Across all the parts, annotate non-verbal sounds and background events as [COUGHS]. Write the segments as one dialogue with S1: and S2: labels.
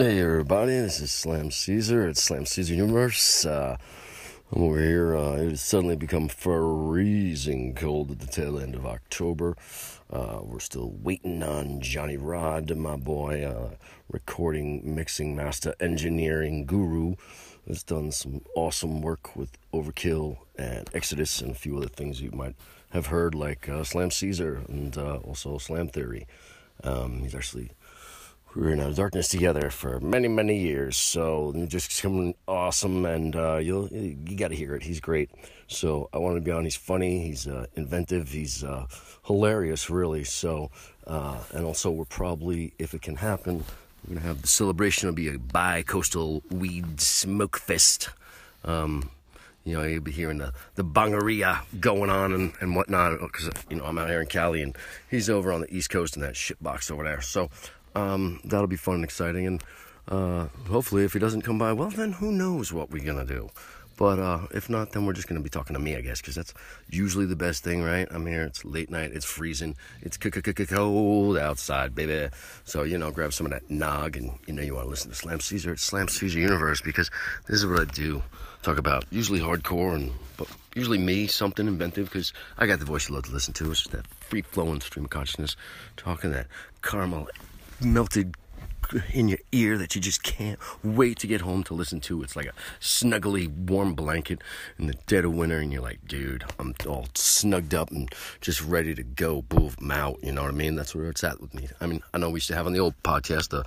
S1: Hey everybody, this is Slam Caesar. at Slam Caesar Universe. Uh, I'm over here. Uh, it has suddenly become freezing cold at the tail end of October. Uh, we're still waiting on Johnny Rod, my boy, uh, recording, mixing master, engineering guru. Has done some awesome work with Overkill and Exodus and a few other things you might have heard, like uh, Slam Caesar and uh, also Slam Theory. Um, he's actually we were in our darkness together for many, many years. So just coming awesome, and uh, you'll you got to hear it. He's great. So I want to be on. He's funny. He's uh, inventive. He's uh, hilarious, really. So uh, and also we're probably, if it can happen, we're gonna have the celebration. It'll be a bi-coastal weed smoke fest. Um, you know, you'll be hearing the, the bangeria going on and, and whatnot. Because, you know, I'm out here in Cali and he's over on the East Coast in that shit box over there. So um, that'll be fun and exciting. And uh, hopefully, if he doesn't come by, well, then who knows what we're to do. But uh, if not, then we're just to be talking to me, I guess, because that's usually the best thing, right? I'm here, it's late night, it's freezing, it's cold outside, baby. So, you know, grab some of that nog and, you know, you want to listen to Slam Caesar. It's Slam Caesar Universe because this is what I do. Talk about usually hardcore and, but usually me, something inventive because I got the voice you love to listen to. It's just that free flowing stream of consciousness, talking that caramel melted in your ear that you just can't wait to get home to listen to. It's like a snuggly warm blanket in the dead of winter, and you're like, dude, I'm all snugged up and just ready to go. Boom, out. You know what I mean? That's where it's at with me. I mean, I know we used to have on the old podcast, the,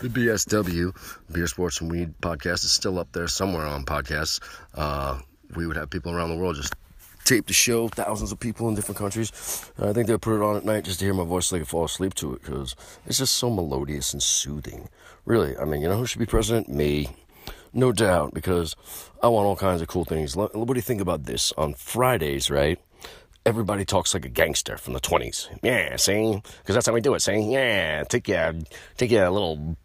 S1: the BSW, Beer, Sports, and Weed podcast is still up there somewhere on podcasts. Uh, we would have people around the world just tape the show, thousands of people in different countries. I think they'll put it on at night just to hear my voice so they can fall asleep to it because it's just so melodious and soothing. Really, I mean, you know who should be president? Me. No doubt, because I want all kinds of cool things. What do you think about this? On Fridays, right? Everybody talks like a gangster from the 20s. Yeah, see? Because that's how we do it, see? Yeah, take your, take your little,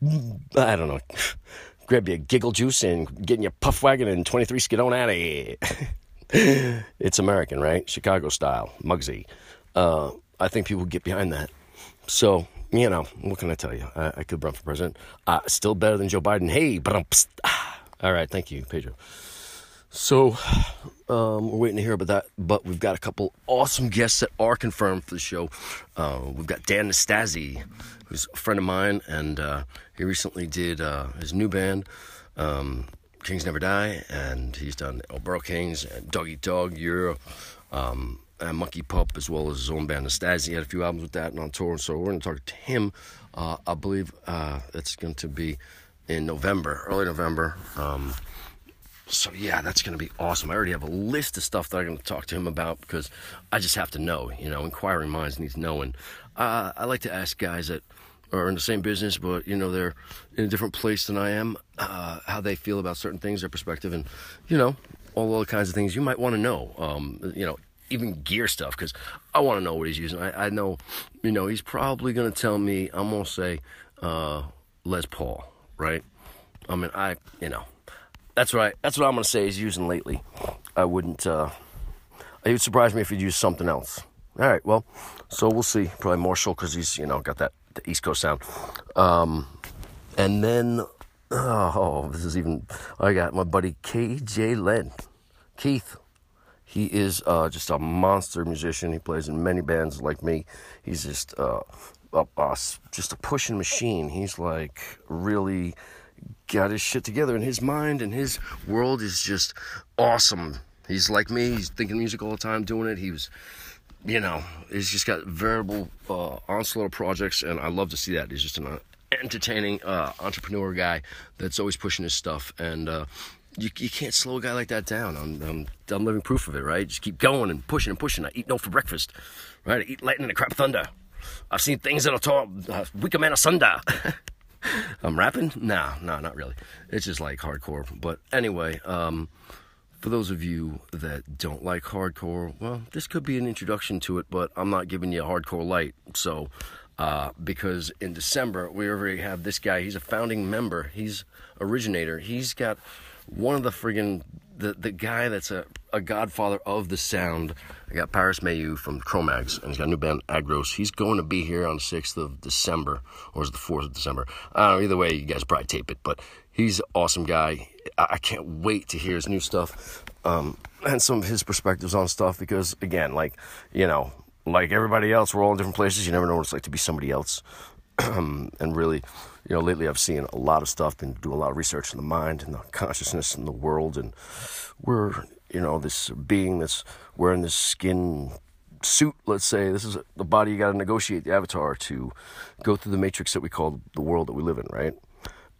S1: I don't know, [LAUGHS] grab your giggle juice and get in your puff wagon and 23 skid on out of here. [LAUGHS] [LAUGHS] it's American, right? Chicago style, Mugsy. Uh, I think people get behind that. So, you know, what can I tell you? I, I could run for president. Uh, still better than Joe Biden. Hey, but all right, thank you, Pedro. So, um, we're waiting to hear about that, but we've got a couple awesome guests that are confirmed for the show. Uh, we've got Dan Nastasi, who's a friend of mine, and uh, he recently did uh, his new band. Um, Kings Never Die, and he's done El Kings and Dog Euro, um, and Mucky Pup, as well as his own band, Nastasee. He had a few albums with that and on tour, so we're going to talk to him. Uh, I believe uh, it's going to be in November, early November. Um, so yeah, that's going to be awesome. I already have a list of stuff that I'm going to talk to him about because I just have to know. You know, inquiring minds need knowing. Uh, I like to ask guys that are in the same business, but you know they're in a different place than I am. Uh, how they feel about certain things, their perspective, and you know all the kinds of things you might want to know. Um, you know, even gear stuff because I want to know what he's using. I, I, know, you know, he's probably gonna tell me. I'm gonna say uh, Les Paul, right? I mean, I, you know, that's right. That's what I'm gonna say he's using lately. I wouldn't. Uh, it would surprise me if he'd use something else. All right, well, so we'll see. Probably Marshall because he's, you know, got that the East Coast sound. Um, and then, oh, this is even, I got my buddy KJ Len. Keith. He is uh, just a monster musician. He plays in many bands like me. He's just uh, a, a, just a pushing machine. He's like really got his shit together in his mind, and his world is just awesome. He's like me. He's thinking music all the time, doing it. He was you know, he's just got variable uh, onslaught of projects, and I love to see that. He's just an uh, entertaining uh, entrepreneur guy that's always pushing his stuff, and uh, you, you can't slow a guy like that down. I'm, I'm, I'm living proof of it, right? Just keep going and pushing and pushing. I eat no for breakfast, right? I eat lightning and crap thunder. I've seen things that'll talk uh, weaker man asunder. [LAUGHS] I'm rapping? Nah, nah, not really. It's just like hardcore. But anyway, um, for those of you that don't like hardcore, well, this could be an introduction to it, but I'm not giving you a hardcore light. So, uh, because in December, we already have this guy. He's a founding member, he's originator. He's got one of the friggin' the, the guy that's a a godfather of the sound. I got Parris Mayhew from Cro-Mags, and he's got a new band, Aggros. He's going to be here on the 6th of December, or is it the 4th of December? Know, either way, you guys probably tape it, but he's awesome guy. I, can't wait to hear his new stuff um, and some of his perspectives on stuff because, again, like, you know, like everybody else, we're all in different places. You never know what it's like to be somebody else. [CLEARS THROAT] and really, you know, lately I've seen a lot of stuff, been doing a lot of research in the mind and the consciousness and the world, and we're, you know, this being that's wearing this skin suit, let's say, this is the body you got to negotiate the avatar to go through the matrix that we call the world that we live in, right?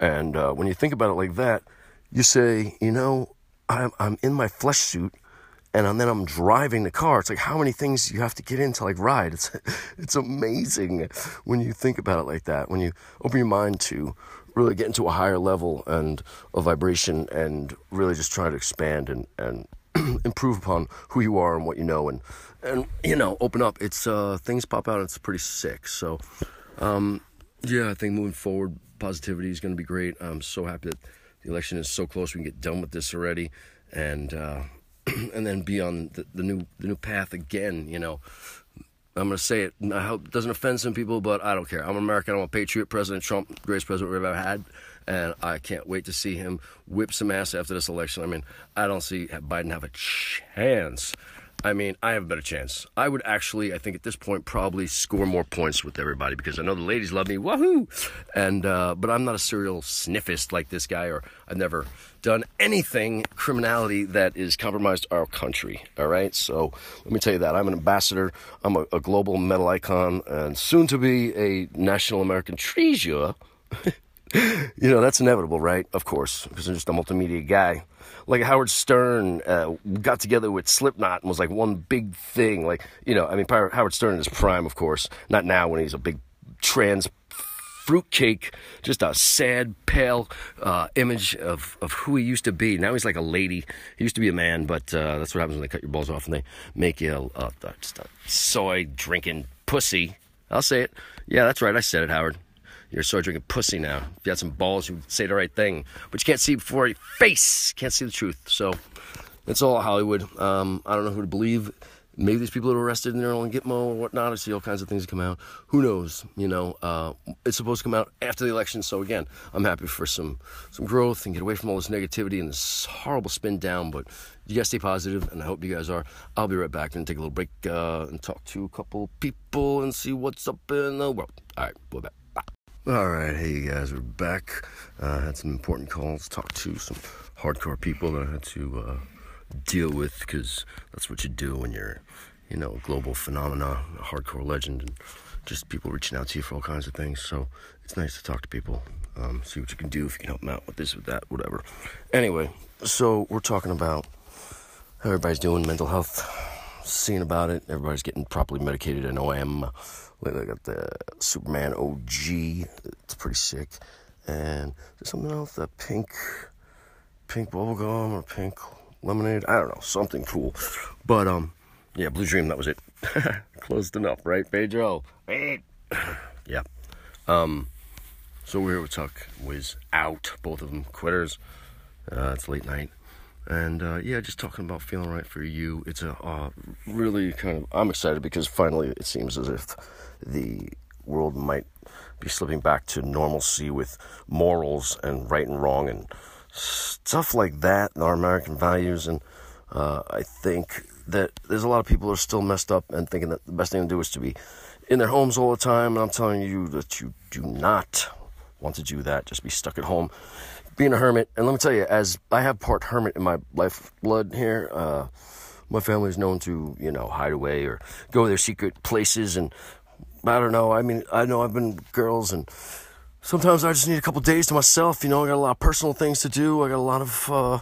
S1: And uh, when you think about it like that, you say, you know, I'm, I'm in my flesh suit and then I'm driving the car. It's like how many things you have to get into like ride. [LAUGHS] It's it's amazing when you think about it like that. When you open your mind to really get into a higher level and a vibration and really just try to expand and and [CLEARS THROAT] improve upon who you are and what you know and and you know open up. It's uh, things pop out. It's pretty sick. So um, yeah, I think moving forward, positivity is going to be great. I'm so happy that the election is so close. We can get done with this already and. Uh, [CLEARS THROAT] and then be on the, the, new the new path again. You know, I'm gonna say it. I hope it doesn't offend some people, but I don't care. I'm an American. I'm a patriot. President Trump, greatest president we've ever had, and I can't wait to see him whip some ass after this election. I mean, I don't see Biden have a chance. I mean, I have a better chance. I would actually, I think at this point, probably score more points with everybody because I know the ladies love me. Woohoo! And uh, but I'm not a serial sniffist like this guy, or I've never done anything criminality that is compromised our country. All right, so let me tell you that I'm an ambassador. I'm a, a global metal icon, and soon to be a national American treasure. [LAUGHS] you know that's inevitable, right? Of course, because I'm just a multimedia guy like Howard Stern uh, got together with Slipknot and was like one big thing. Like, you know, I mean, Howard Stern is prime, of course, not now when he's a big trans fruitcake, just a sad, pale uh, image of, of who he used to be. Now he's like a lady. He used to be a man, but uh, that's what happens when they cut your balls off and they make you a, a, a soy drinking pussy. I'll say it. Yeah, that's right. I said it, Howard. You're soy drinking pussy now. If you had some balls, you would say the right thing. But you can't see before your face. Can't see the truth. So it's all Hollywood. Um, I don't know who to believe. Maybe these people that are arrested in they're on Gitmo or whatnot. I see all kinds of things come out. Who knows? You know, uh, it's supposed to come out after the election. So again, I'm happy for some some growth and get away from all this negativity and this horrible spin down. But you guys stay positive, and I hope you guys are. I'll be right back and take a little break uh, and talk to a couple people and see what's up in the world. All right, we'll be back. All right, hey you guys, we're back. Uh, had some important calls, talked to some hardcore people that I had to uh, deal with because that's what you do when you're, you know, a global phenomena, a hardcore legend, and just people reaching out to you for all kinds of things. So it's nice to talk to people, um, see what you can do if you can help them out with this, with that, whatever. Anyway, so we're talking about how everybody's doing mental health, seeing about it. Everybody's getting properly medicated. I know I am. Lately, I got the Superman OG. It's pretty sick. And there's something else, that pink, pink bubblegum or pink lemonade. I don't know, something cool. But um, yeah, Blue Dream. That was it. [LAUGHS] Closed enough, right, Pedro? Wait. yeah. Um, so we're here with Tuck was out. Both of them quitters. Uh, it's late night. And uh, yeah, just talking about feeling right for you. It's a uh, really kind of. I'm excited because finally it seems as if the world might be slipping back to normalcy with morals and right and wrong and stuff like that, and our American values. And uh, I think that there's a lot of people who are still messed up and thinking that the best thing to do is to be in their homes all the time. And I'm telling you that you do not want to do that. Just be stuck at home, being a hermit. And let me tell you, as I have part hermit in my life blood here, uh, my family is known to, you know, hide away or go to their secret places and I don't know. I mean, I know I've been girls, and sometimes I just need a couple days to myself. You know, I got a lot of personal things to do. I got a lot of, uh,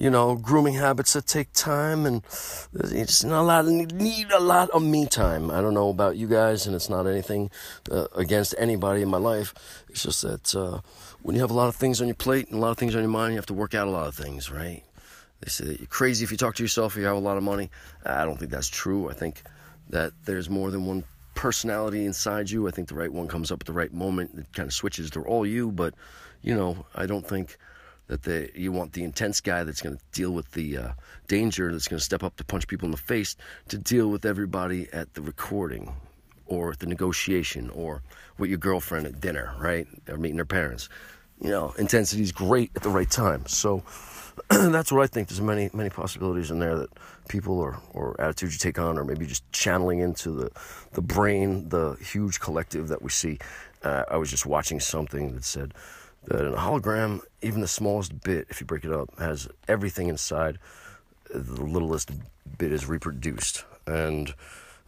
S1: you know, grooming habits that take time, and it's not a lot. Of, need a lot of me time. I don't know about you guys, and it's not anything uh, against anybody in my life. It's just that uh, when you have a lot of things on your plate and a lot of things on your mind, you have to work out a lot of things, right? They say that you're crazy if you talk to yourself or you have a lot of money. I don't think that's true. I think that there's more than one personality inside you. I think the right one comes up at the right moment. It kind of switches. They're all you, but you know, I don't think that they, you want the intense guy that's going to deal with the uh, danger, that's going to step up to punch people in the face, to deal with everybody at the recording or at the negotiation or with your girlfriend at dinner, right? Or meeting her parents. You know, intensity is great at the right time. So [CLEARS THROAT] that's what I think. There's many, many possibilities in there that people or, or attitudes you take on, or maybe just channeling into the, the brain, the huge collective that we see. Uh, I was just watching something that said, that in a hologram, even the smallest bit, if you break it up, has everything inside. The littlest bit is reproduced. And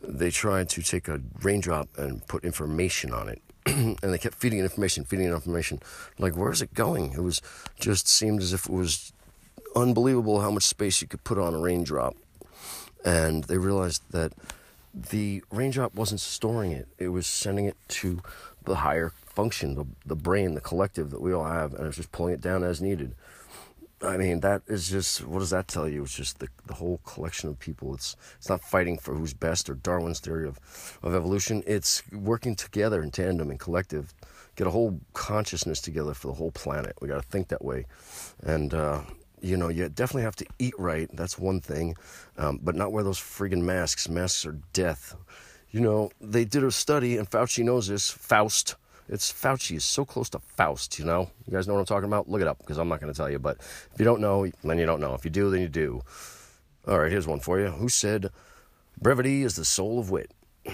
S1: they tried to take a raindrop and put information on it. [CLEARS THROAT] and they kept feeding it information, feeding it information. Like, where's it going? It was just seemed as if it was unbelievable how much space you could put on a raindrop. And they realized that the raindrop wasn't storing it, it was sending it to the higher function, the, the brain, the collective that we all have, and it's just pulling it down as needed. I mean, that is just what does that tell you? It's just the, the whole collection of people. It's it's not fighting for who's best or Darwin's theory of, of evolution. It's working together in tandem and collective, get a whole consciousness together for the whole planet. We got to think that way, and uh, you know, you definitely have to eat right. That's one thing, um, but not wear those friggin' masks. Masks are death. You know, they did a study, and Fauci knows this. Faust it's Fauci is so close to Faust, you know? You guys know what I'm talking about? Look it up because I'm not going to tell you. But if you don't know, then you don't know. If you do, then you do. All right, here's one for you. Who said brevity is the soul of wit? [SIGHS]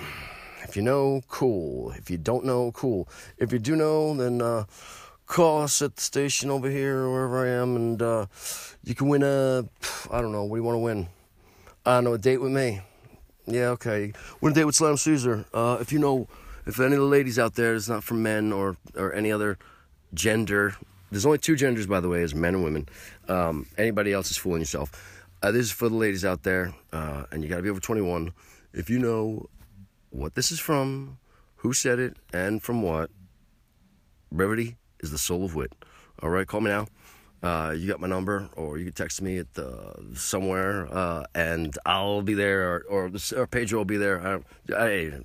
S1: If you know, cool. If you don't know, cool. If you do know, then uh, call us at the station over here or wherever I am, and uh, you can win a. I don't know. What do you want to win? I don't know. A date with me. Yeah, okay. Win a date with Slam Caesar. Uh, if you know if any of the ladies out there is not for men or or any other gender, there's only two genders by the way, is men and women. Um, anybody else is fooling yourself. Uh, this is for the ladies out there, uh, and you got to be over 21. If you know what this is from, who said it, and from what, brevity is the soul of wit. All right, call me now. Uh, you got my number, or you can text me at uh, somewhere, uh, and I'll be there, or or, or Pedro will be there. I, I,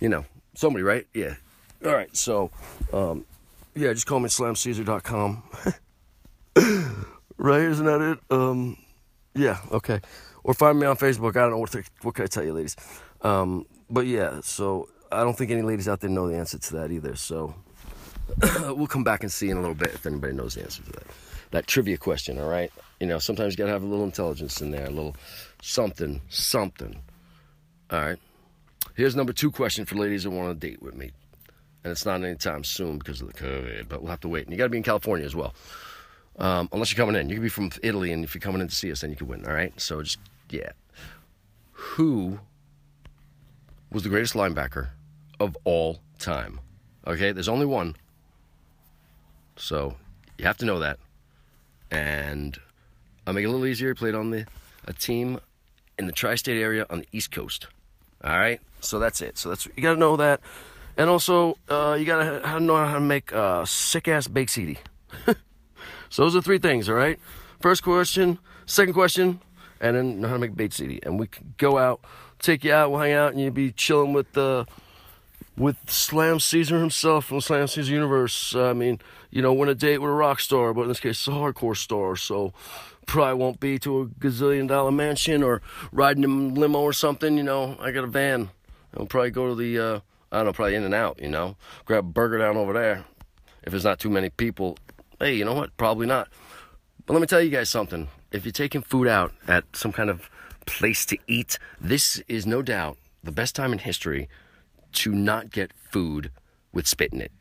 S1: you know, Somebody, right? Yeah. All right. So, um, yeah, just call me slamcaesar.com. [LAUGHS] right? Isn't that it? Um, yeah. Okay. Or find me on Facebook. I don't know what what can I tell you, ladies. Um, but yeah. So I don't think any ladies out there know the answer to that either. So [COUGHS] we'll come back and see in a little bit if anybody knows the answer to that. That trivia question. All right. You know, sometimes you gotta have a little intelligence in there, a little something, something. All right. Here's number two question for ladies that want to date with me. And it's not anytime soon because of the COVID, but we'll have to wait. And you got to be in California as well. Um, unless you're coming in. You can be from Italy, and if you're coming in to see us, then you can win. All right? So just, yeah. Who was the greatest linebacker of all time? Okay? There's only one. So you have to know that. And I'll make it a little easier. Played on the a team in the tri-state area on the East Coast. All right, so that's it. So that's you got to know that, and also uh, you got to know how to make a sick ass baked ziti. [LAUGHS] so those are three things. All right. First question, second question, and then know how to make baked ziti. And we can go out, take you out, we'll hang out, and you'll be chilling with the. Uh, with Slam Caesar himself from Slam Caesar universe. I mean, you know, win a date with a rock star, but in this case, it's a hardcore star. So probably won't be to a gazillion dollar mansion or riding a limo or something. You know, I got a van. I'll probably go to the, uh, I don't know, probably in and out, you know, grab a burger down over there. If there's not too many people, hey, you know what? Probably not. But let me tell you guys something. If you're taking food out at some kind of place to eat, this is no doubt the best time in history to not get food with spit in it.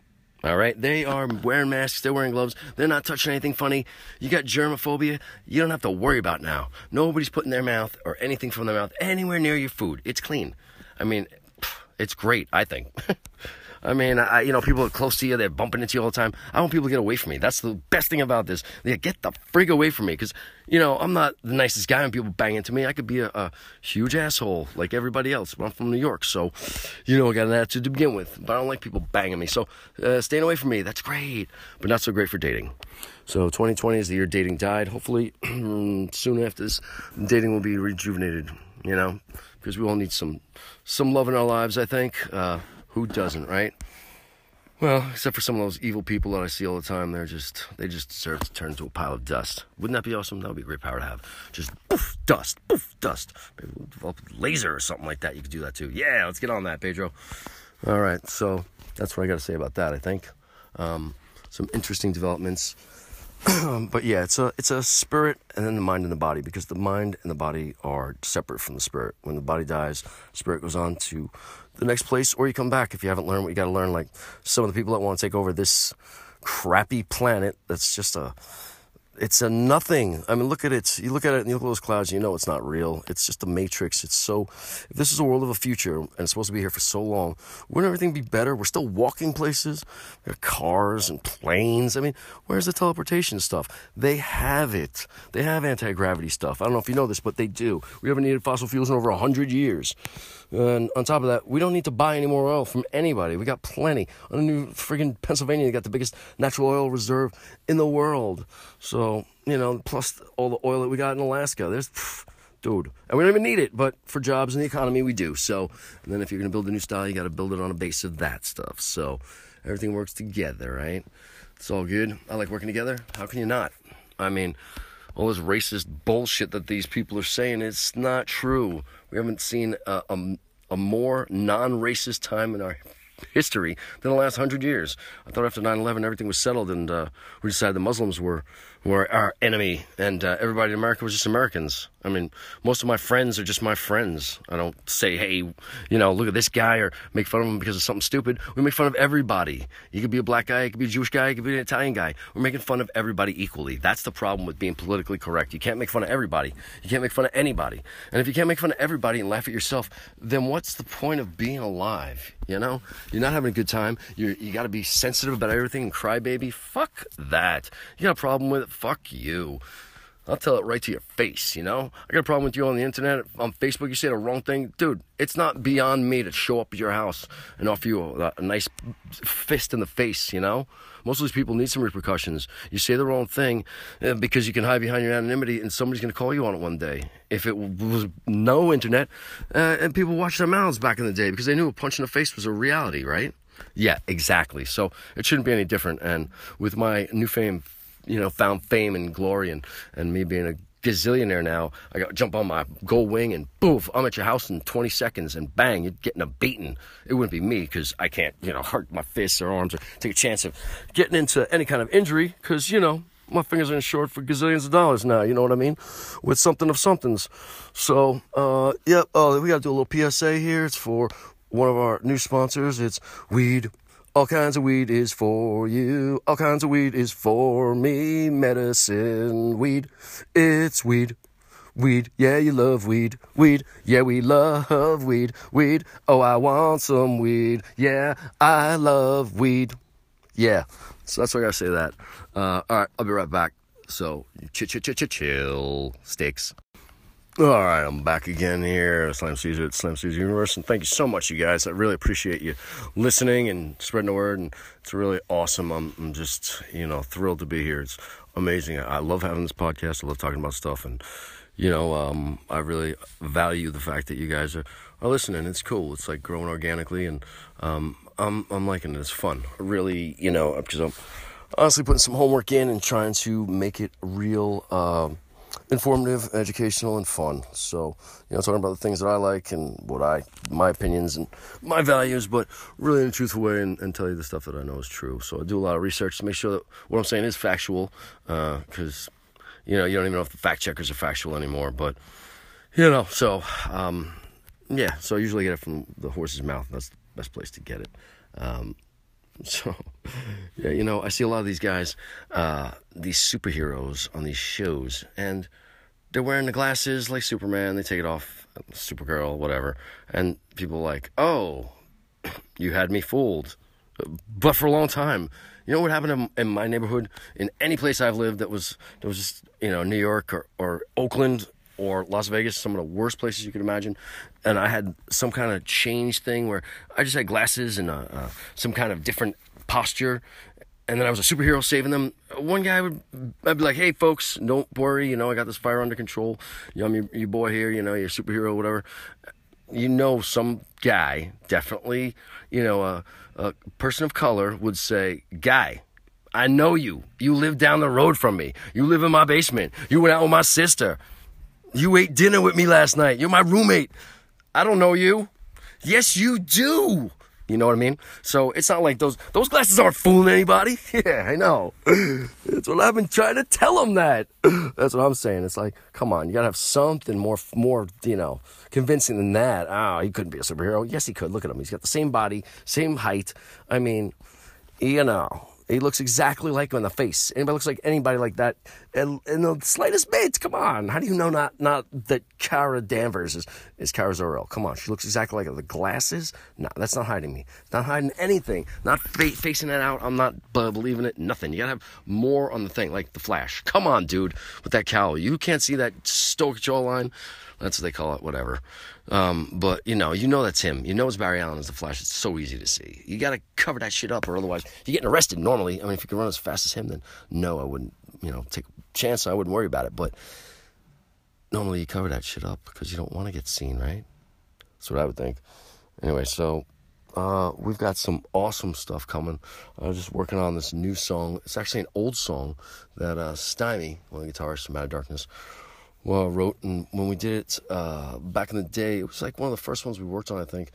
S1: All right, they are wearing masks, they're wearing gloves, they're not touching anything funny. You got germophobia, you don't have to worry about now. Nobody's putting their mouth or anything from their mouth anywhere near your food. It's clean. I mean, it's great, I think. [LAUGHS] I mean, I, you know, people are close to you, they're bumping into you all the time. I want people to get away from me. That's the best thing about this. They get the frig away from me because, you know, I'm not the nicest guy when people bang into me. I could be a, a huge asshole like everybody else. I'm from New York, so, you know, I got an attitude to begin with. But I don't like people banging me. So, uh, staying away from me, that's great, but not so great for dating. So, 2020 is the year dating died. Hopefully, [CLEARS THROAT] soon after this, dating will be rejuvenated, you know, because we all need some some love in our lives, I think. Uh, who doesn't, right? Well, except for some of those evil people that I see all the time, they're just they just deserve to turn into a pile of dust. Wouldn't that be awesome? That would be a great power to have. Just poof, dust, poof, dust. Maybe we'll develop a laser or something like that. You could do that too. Yeah, let's get on that, Pedro. All right, so that's what I got to say about that. I think um, some interesting developments. [CLEARS THROAT] but yeah, it's a it's a spirit and then the mind and the body because the mind and the body are separate from the spirit. When the body dies, spirit goes on to the next place, or you come back if you haven't learned what you got to learn. Like some of the people that want to take over this crappy planet that's just a it's a nothing. I mean, look at it. You look at it and you look at those clouds, and you know it's not real. It's just a matrix. It's so, if this is a world of a future and it's supposed to be here for so long, wouldn't everything be better? We're still walking places. We have cars and planes. I mean, where's the teleportation stuff? They have it. They have anti gravity stuff. I don't know if you know this, but they do. We haven't needed fossil fuels in over 100 years. And on top of that, we don't need to buy any more oil from anybody. We got plenty. On new friggin' Pennsylvania, they got the biggest natural oil reserve in the world. So, you know, plus all the oil that we got in Alaska. There's, pff, dude. And we don't even need it, but for jobs and the economy, we do. So, and then if you're going to build a new style, you got to build it on a base of that stuff. So, everything works together, right? It's all good. I like working together. How can you not? I mean, all this racist bullshit that these people are saying, it's not true. We haven't seen a, a, a more non racist time in our history than the last hundred years. I thought after 9 11 everything was settled and uh, we decided the Muslims were were our enemy, and uh, everybody in America was just Americans. I mean, most of my friends are just my friends. I don't say, hey, you know, look at this guy or make fun of him because of something stupid. We make fun of everybody. You could be a black guy, you could be a Jewish guy, you could be an Italian guy. We're making fun of everybody equally. That's the problem with being politically correct. You can't make fun of everybody. You can't make fun of anybody. And if you can't make fun of everybody and laugh at yourself, then what's the point of being alive? You know, you're not having a good time. you you got to be sensitive about everything and cry, baby. Fuck that. You got a problem with it? Fuck you. I'll tell it right to your face, you know? I got a problem with you on the internet, on Facebook, you say the wrong thing. Dude, it's not beyond me to show up at your house and offer you a, a nice fist in the face, you know? Most of these people need some repercussions. You say the wrong thing uh, because you can hide behind your anonymity and somebody's going to call you on it one day. If it was no internet, uh, and people watched their mouths back in the day because they knew a punch in the face was a reality, right? Yeah, exactly. So it shouldn't be any different. And with my new fame, you know, found fame and glory and, and me being a gazillionaire now, I got jump on my gold wing and boof, I'm at your house in 20 seconds and bang, you're getting a beating. It wouldn't be me because I can't, you know, hurt my fists or arms or take a chance of getting into any kind of injury because, you know, my fingers are short for gazillions of dollars now, you know what I mean? With something of somethings. So, uh, yeah, oh, we got to do a little PSA here. It's for one of our new sponsors. It's Weed all kinds of weed is for you. All kinds of weed is for me. Medicine, weed, it's weed. Weed, yeah, you love weed. Weed, yeah, we love weed. Weed, oh, I want some weed. Yeah, I love weed. Yeah, so that's why I gotta say that. Uh, all right, I'll be right back. So, chill, chill, chill, chill, sticks. All right, I'm back again here, Slam Caesar at Slam Caesar Universe, and thank you so much, you guys. I really appreciate you listening and spreading the word, and it's really awesome. I'm, I'm just, you know, thrilled to be here. It's amazing. I love having this podcast. I love talking about stuff, and you know, um, I really value the fact that you guys are, are listening. It's cool. It's like growing organically, and um, I'm I'm liking it. It's fun. Really, you know, because I'm honestly putting some homework in and trying to make it real. Um, informative, educational, and fun. So, you know, talking about the things that I like and what I, my opinions and my values, but really in a truthful way and, and tell you the stuff that I know is true. So I do a lot of research to make sure that what I'm saying is factual, because, uh, you know, you don't even know if the fact checkers are factual anymore, but, you know, so, um, yeah, so I usually get it from the horse's mouth. That's the best place to get it. Um, [LAUGHS] So, yeah, you know, I see a lot of these guys, uh, these superheroes on these shows, and they're wearing the glasses like Superman. They take it off, Supergirl, whatever, and people are like, "Oh, [CLEARS THROAT] you had me fooled." But for a long time, you know what happened in, my neighborhood, in any place I've lived that was that was just you know New York or, or Oakland or Las Vegas, some of the worst places you could imagine. And I had some kind of change thing where I just had glasses and uh, uh, some kind of different posture. And then I was a superhero saving them. One guy would, I'd be like, "Hey, folks, don't worry. You know, I got this fire under control. You know, I'm your, your boy here. You know, you're a superhero, whatever." you know some guy, definitely, you know, a, a person of color would say, Guy, I know you. You live down the road from me. You live in my basement. You went out with my sister. You ate dinner with me last night. You're my roommate. I don't know you. Yes, you do. You know what I mean? So it's not like those those glasses aren't fooling anybody. [LAUGHS] Yeah, I know. That's what I've been trying to tell them. That that's what I'm saying. It's like, come on, you gotta have something more more you know convincing than that. Oh, he couldn't be a superhero. Yes, he could. Look at him. He's got the same body, same height. I mean, you know. He looks exactly like him in the face. Anybody looks like anybody like that in, in the slightest bit. Come on. How do you know not not that Kara Danvers is, is Kara Zor-El? Come on. She looks exactly like her. The glasses? No, that's not hiding me. not hiding anything. Not fa- facing it out. I'm not believing it. Nothing. You gotta have more on the thing, like the flash. Come on, dude, with that cowl. You can't see that stoic jawline. That's what they call it, whatever. Um, but you know, you know that's him. You know it's Barry Allen as the Flash. It's so easy to see. You got to cover that shit up, or otherwise you're getting arrested. Normally, I mean, if you can run as fast as him, then no, I wouldn't. You know, take a chance. I wouldn't worry about it. But normally, you cover that shit up because you don't want to get seen, right? That's what I would think. Anyway, so uh, we've got some awesome stuff coming. I was just working on this new song. It's actually an old song that uh, Stymie, one of the guitarists from Out of Darkness, well wrote and when we did it uh, back in the day it was like one of the first ones we worked on i think.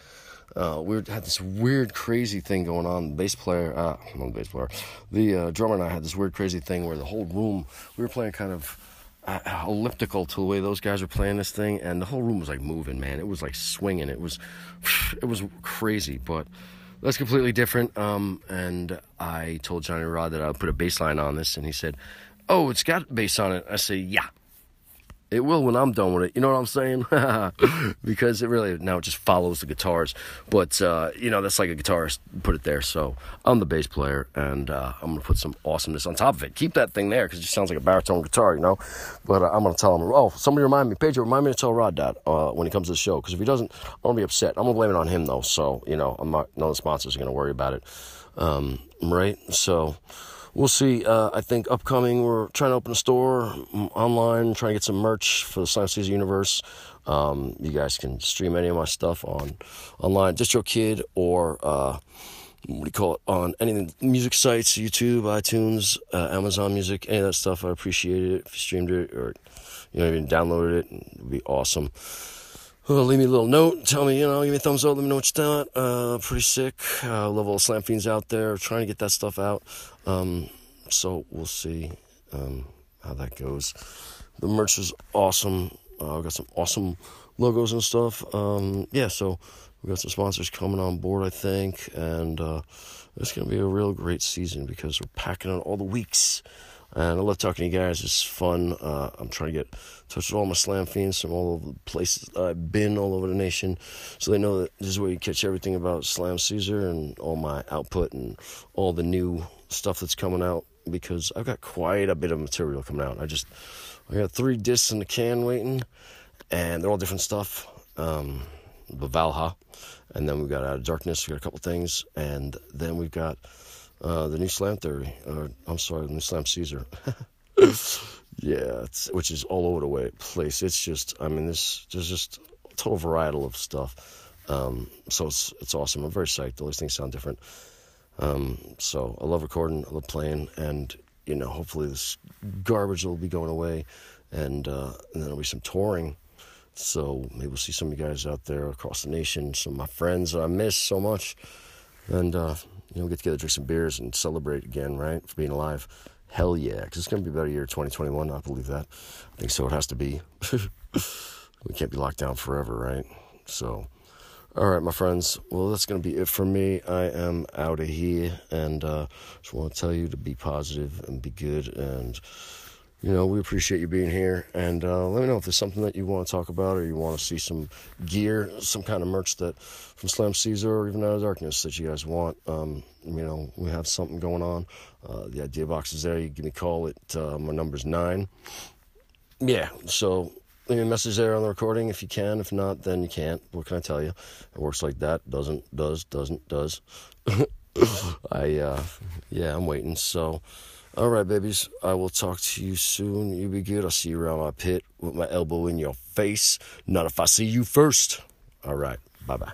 S1: Uh, we had this weird crazy thing going on. The bass player uh, not the bass player. The uh, drummer and i had this weird crazy thing where the whole room we were playing kind of uh, elliptical to the way those guys were playing this thing and the whole room was like moving man. It was like swinging. It was [SIGHS] it was crazy but that's completely different. Um, and i told johnny rod that i would put a bass line on this and he said oh it's got bass on it. I say yeah it will when I'm done with it. You know what I'm saying? [LAUGHS] because it really now it just follows the guitars. But uh, you know that's like a guitarist put it there. So I'm the bass player, and uh, I'm gonna put some awesomeness on top of it. Keep that thing there because it just sounds like a baritone guitar, you know. But uh, I'm gonna tell him. Oh, somebody remind me, Pedro, remind me to tell Rod that uh, when he comes to the show. Because if he doesn't, I'm gonna be upset. I'm gonna blame it on him though. So you know, I'm not. None of the sponsors are gonna worry about it. Um, right? So we'll see. Uh, I think upcoming, we're trying to open a store online, trying to get some merch for the Science Caesar Universe. Um, you guys can stream any of my stuff on online, DistroKid, or uh, what do you call it on any music sites, YouTube, iTunes, uh, Amazon Music, any of that stuff. I appreciate it if you streamed it or you know even downloaded it. It'd be awesome. Well, leave me a little note. Tell me, you know, give me a thumbs up. Let me know what you thought. Uh, pretty sick. Uh, love all the slam fiends out there trying to get that stuff out. Um, so we'll see um, how that goes. The merch is awesome. Uh, we got some awesome logos and stuff. Um, yeah, so we've got some sponsors coming on board, I think, and uh, it's gonna be a real great season because we're packing on all the weeks. And I love talking to you guys. It's fun. Uh, I'm trying to get touch with all my slam fiends from all over the places I've been all over the nation, so they know that this is where you catch everything about Slam Caesar and all my output and all the new stuff that's coming out. Because I've got quite a bit of material coming out. I just I got three discs in the can waiting, and they're all different stuff. Um, the Valha, and then we've got Out of Darkness. We got a couple things, and then we've got uh, the new Slam Theory, or I'm sorry, the new Slam Caesar. [LAUGHS] yeah, which is all over the way place. It's just, I mean, this there's just a total varietal of stuff. Um, so it's it's awesome. I'm very psyched. All these things sound different. Um, so I love recording, I love playing, and you know, hopefully this garbage will be going away, and uh, and then there'll be some touring. So maybe we'll see some of you guys out there across the nation, some of my friends I miss so much, and. Uh, you know, get together, drink some beers, and celebrate again, right, for being alive. Hell yeah, because it's going to be a better year 2021. I believe that. I think so. It has to be. [LAUGHS] we can't be locked down forever, right? So, all right, my friends. Well, that's going to be it for me. I am out of here, and uh, just want to tell you to be positive and be good and you know, we appreciate you being here. And uh, let me know if there's something that you want to talk about or you want to see some gear, some kind of merch that from Slam Caesar or even Out of Darkness that you guys want. Um, you know, we have something going on. Uh, the idea box is there. You give me a call It uh, my number's nine. Yeah, so leave me a message there on the recording if you can. If not, then you can't. What can I tell you? It works like that. Doesn't, does, doesn't, does. [LAUGHS] I, uh, yeah, I'm waiting. So, all right, babies. I will talk to you soon. You be good. I'll see you around my pit with my elbow in your face. Not if I see you first. All right. Bye bye.